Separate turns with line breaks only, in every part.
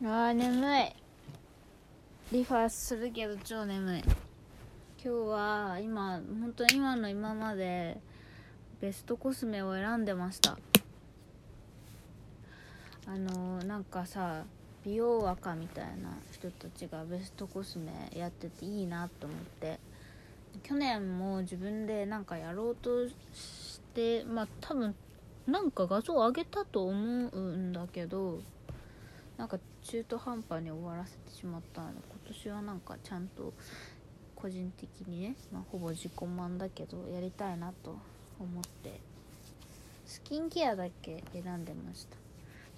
あー眠い。リファーするけど超眠い。今日は今本当に今の今までベストコスメを選んでました。あのなんかさ美容若みたいな人たちがベストコスメやってていいなと思って。去年も自分でなんかやろうとしてまあ多分なんか画像上げたと思うんだけどなんか中途半端に終わらせてしまったので今年はなんかちゃんと個人的にね、まあ、ほぼ自己満だけどやりたいなと思ってスキンケアだけ選んでました。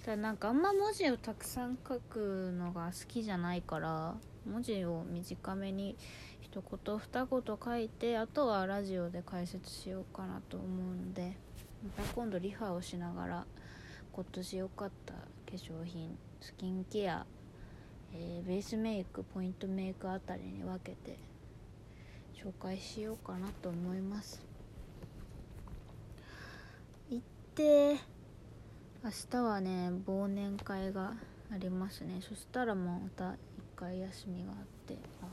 ただなんかあんま文字をたくさん書くのが好きじゃないから文字を短めに一言二言書いてあとはラジオで解説しようかなと思うんでまた今度リファをしながら今年良かった化粧品スキンケア、えー、ベースメイクポイントメイクあたりに分けて紹介しようかなと思います。行って明日はね忘年会がありますね。そしたらもうまた一回休みがあってあ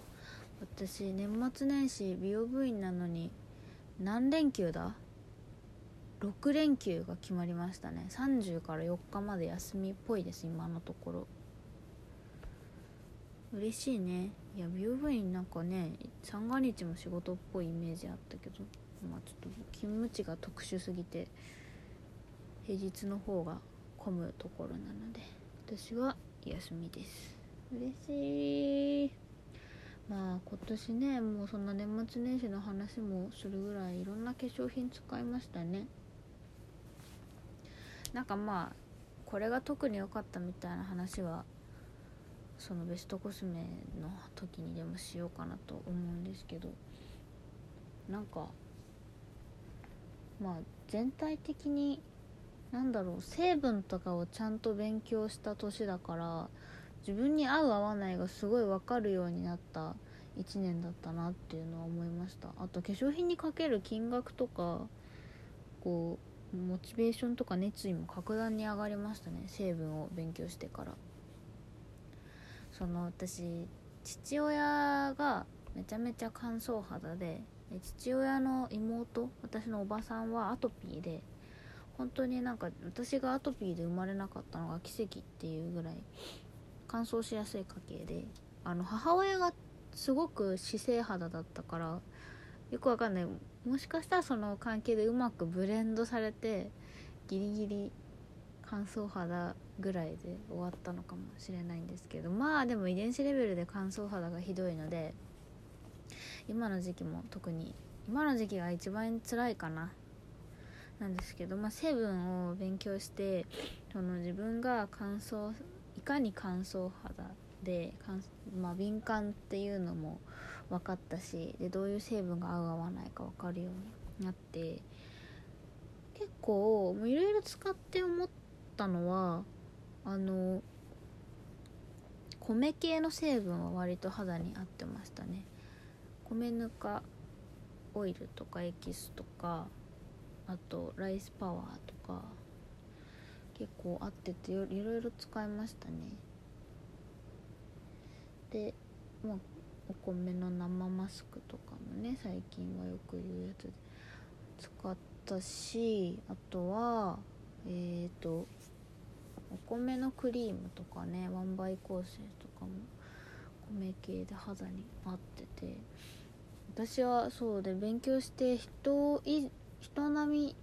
私年末年始美容部員なのに何連休だ？6連休が決まりましたね。30から4日まで休みっぽいです今のところ。嬉しいね。いや美容部員なんかね三が日も仕事っぽいイメージあったけどまあちょっと勤務地が特殊すぎて平日の方が混むところなので。私は休みです。嬉しい。まあ今年ねもうそんな年末年始の話もするぐらいいろんな化粧品使いましたね。なんかまあこれが特に良かったみたいな話はそのベストコスメの時にでもしようかなと思うんですけどなんかまあ全体的になんだろう成分とかをちゃんと勉強した年だから自分に合う合わないがすごい分かるようになった1年だったなっていうのは思いました。あと化粧品にかける金額とかこうモチベーションとか熱意も格段に上がりましたね成分を勉強してから。その私父親がめちゃめちゃ乾燥肌で父親の妹私のおばさんはアトピーで本当になんか私がアトピーで生まれなかったのが奇跡っていうぐらい乾燥しやすい家系であの母親がすごく姿勢肌だったからよくわかんない。もしかしたらその関係でうまくブレンドされてギリギリ乾燥肌ぐらいで終わったのかもしれないんですけどまあでも遺伝子レベルで乾燥肌がひどいので今の時期も特に今の時期が一番辛いかな。なんですけど、まあ、成分を勉強してその自分が乾燥いかに乾燥肌で、まあ、敏感っていうのも分かったしでどういう成分が合う合わないか分かるようになって結構いろいろ使って思ったのはあの米系の成分は割と肌に合ってましたね。米ぬかオイルとかエキスとかあとライスパワーとか結構合ってていろいろ使いましたね。でまあお米の生マスクとかもね最近はよく言うやつで使ったしあとはえっ、ー、とお米のクリームとかねワンバイ構成とかも米系で肌に合ってて私はそうで勉強して人い人並み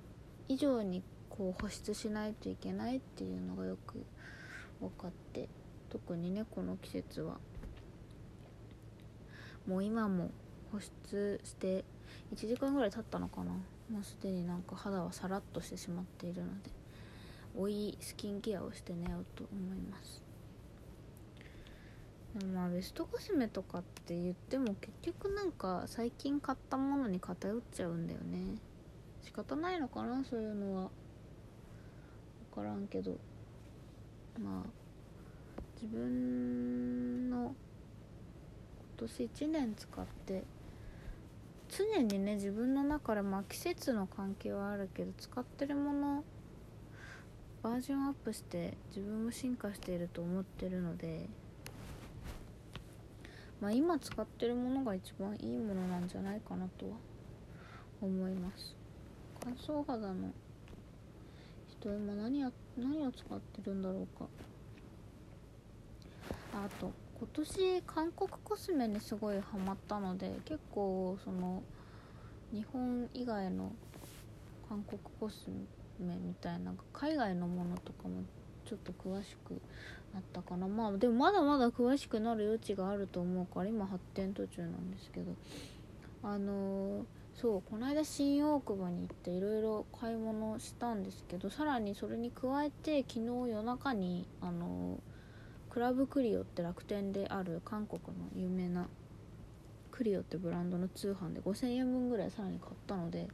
以上にこう保湿しないといけないっていうのがよく分かって特にねこの季節は。もう今も保湿して1時間ぐらい経ったのかな。もうすでになんか肌はサラッとしてしまっているので追いスキンケアをして寝ようと思います。でもまあベストコスメとかって言っても結局なんか最近買ったものに偏っちゃうんだよね。仕方ないのかなそういうのは。分からんけど。まあ自分の年1年使って常にね自分の中でまあ季節の関係はあるけど使ってるものバージョンアップして自分も進化していると思ってるのでまあ今使ってるものが一番いいものなんじゃないかなとは思います。乾燥肌の人今何や何を使ってるんだろうか。あと今年韓国コスメにすごいハマったので結構その日本以外の韓国コスメみたいな海外のものとかもちょっと詳しくなったかな。まあでもまだまだ詳しくなる余地があると思うから今発展途中なんですけど。あのー、そうこの間新大久保に行っていろいろ買い物したんですけどさらにそれに加えて昨日夜中にあのークラブクリオって楽天である韓国の有名なクリオってブランドの通販で5000円分ぐらいさらに買ったので、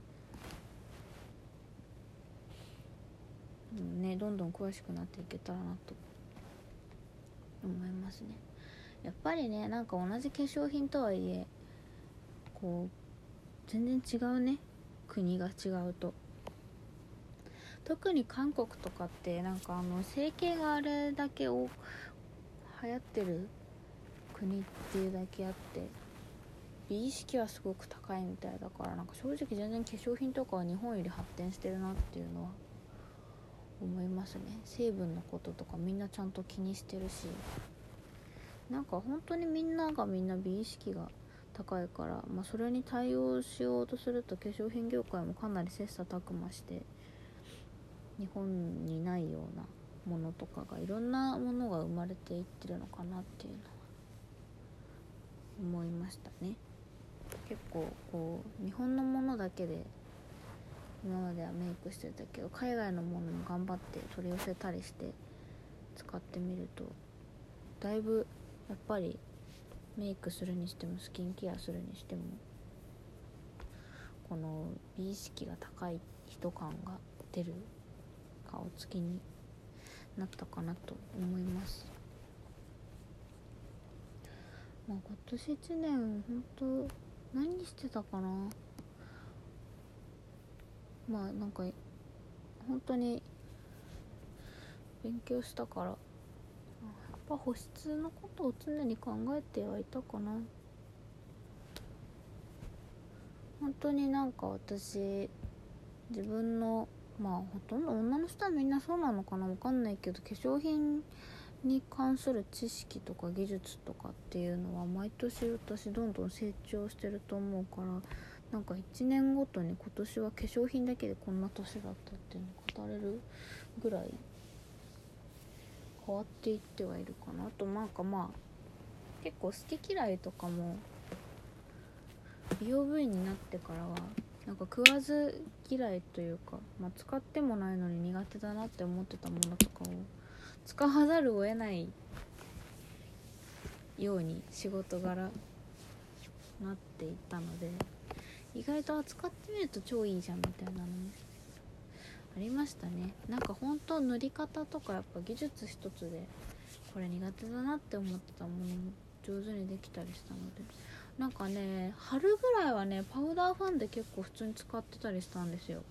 うんね、どんどん詳しくなっていけたらなと思いますね。やっぱりねなんか同じ化粧品とはいえこう全然違うね。国が違うと。特に韓国とかってなんかあの整形があれだけ多流行ってる国っていうだけあって美意識はすごく高いみたいだからなんか正直全然化粧品とかは日本より発展してるなっていうのは思いますね。成分のこととかみんなちゃんと気にしてるし。なんか本当にみんながみんな美意識が高いから、まあ、それに対応しようとすると化粧品業界もかなり切磋琢磨して日本にないようなものとかがいろんなものが生まれていってるのかなっていうのは思いましたね。結構こう日本のものだけで今まではメイクしてたけど海外のものも頑張って取り寄せたりして使ってみるとだいぶやっぱりメイクするにしてもスキンケアするにしてもこの美意識が高い人感が出る顔つきになったかなと思います。まあ今年1年本当何してたかな？まあなんか本当に勉強したから。やっぱ保湿のことを常に考えてはいたかな。本当になんか私自分のまあほとんど女の人はみんなそうなのかな。分かんないけど化粧品に関する知識とか技術とかっていうのは毎年私どんどん成長してると思うからなんか1年ごとに今年は化粧品だけでこんな年だったっていうの語れるぐらい変わっていってはいるかなあと。なんかまあ結構好き嫌いとかも美容部員になってからはなんか食わず嫌いというか、まあ、使ってもないのに苦手だなって思ってたものとかを使わざるを得ないように仕事柄なっていったので意外と使ってみると超いいじゃんみたいなのねありましたね。なんか本当塗り方とかやっぱ技術一つでこれ苦手だなって思ってたものも上手にできたりしたのでなんかね春ぐらいはねパウダーファンデ結構普通に使ってたりしたんですよ。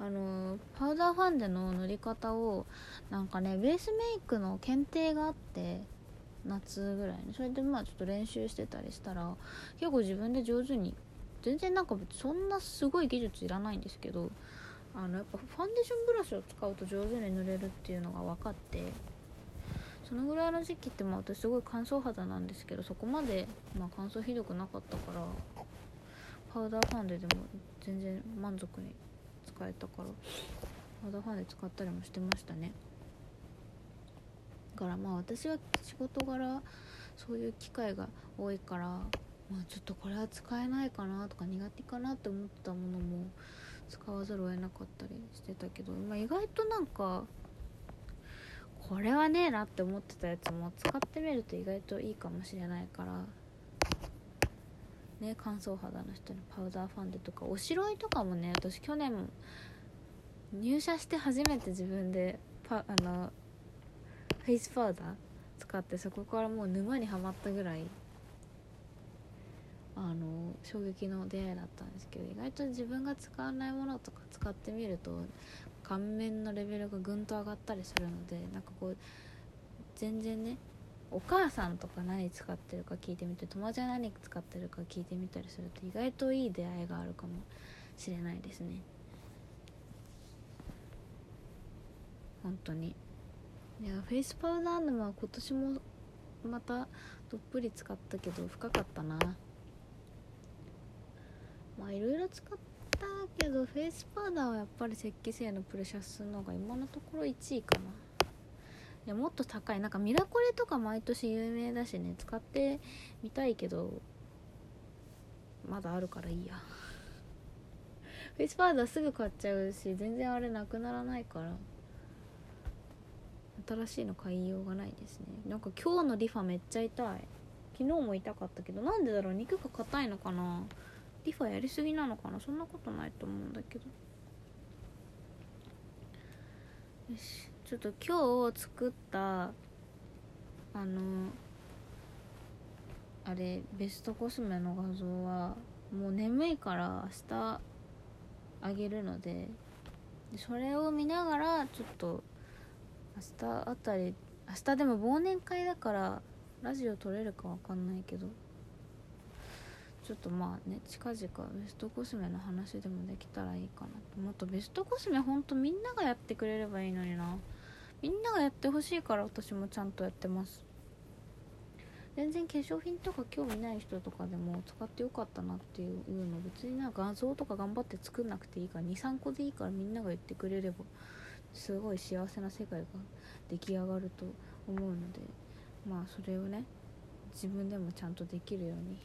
あのパウダーファンデの塗り方をなんかねベースメイクの検定があって夏ぐらいに。それでまあちょっと練習してたりしたら結構自分で上手に全然なんかそんなすごい技術いらないんですけどあのやっぱファンデーションブラシを使うと上手に塗れるっていうのが分かってそのぐらいの時期ってまあ私すごい乾燥肌なんですけどそこまでまあ乾燥ひどくなかったからパウダーファンデでも全然満足に使えたからパウダーファンデ使ったりもしてましたね。だからまあ私は仕事柄そういう機会が多いからまあちょっとこれは使えないかなとか苦手かなって思ってたものも使わざるを得なかったりしてたけど、まあ、意外となんかこれはねえなって思ってたやつも使ってみると意外といいかもしれないから。ね乾燥肌の人にパウダーファンデとかおしろいとかもね私去年入社して初めて自分でパあのフェイスパウダー使ってそこからもう沼にはまったぐらいあの衝撃の出会いだったんですけど意外と自分が使わないものとか使ってみると顔面のレベルがぐんと上がったりするのでなんかこう全然ねお母さんとか何使ってるか聞いてみて友達は何使ってるか聞いてみたりすると意外といい出会いがあるかもしれないですね。本当に。いやフェイスパウダー沼は今年もまたどっぷり使ったけど深かったな。まあいろいろ使ったけどフェイスパウダーはやっぱり雪肌精のプレシャスの方が今のところ1位かな。いやもっと高い。なんかミラコレとか毎年有名だしね。使ってみたいけどまだあるからいいや。フェイスパウダーすぐ買っちゃうし全然あれなくならないから新しいの買いようがないですね。なんか今日のリファめっちゃ痛い。昨日も痛かったけどなんでだろう？肉が硬いのかな？リファやりすぎなのかな？そんなことないと思うんだけど。よし。ちょっと今日作ったあのあれベストコスメの画像はもう眠いから明日あげるのでそれを見ながらちょっと明日あたり明日でも忘年会だからラジオ撮れるかわかんないけど。ちょっとまあね近々ベストコスメの話でもできたらいいかなと。もっとベストコスメほんとみんながやってくれればいいのにな。みんながやってほしいから私もちゃんとやってます全然化粧品とか興味ない人とかでも使ってよかったなっていうの別になんか画像とか頑張って作んなくていいから23個でいいからみんなが言ってくれればすごい幸せな世界が出来上がると思うので。まあそれをね自分でもちゃんとできるように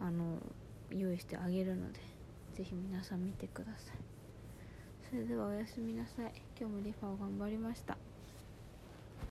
あの用意してあげるので是非皆さん見てください。それではおやすみなさい。今日もリファを頑張りました。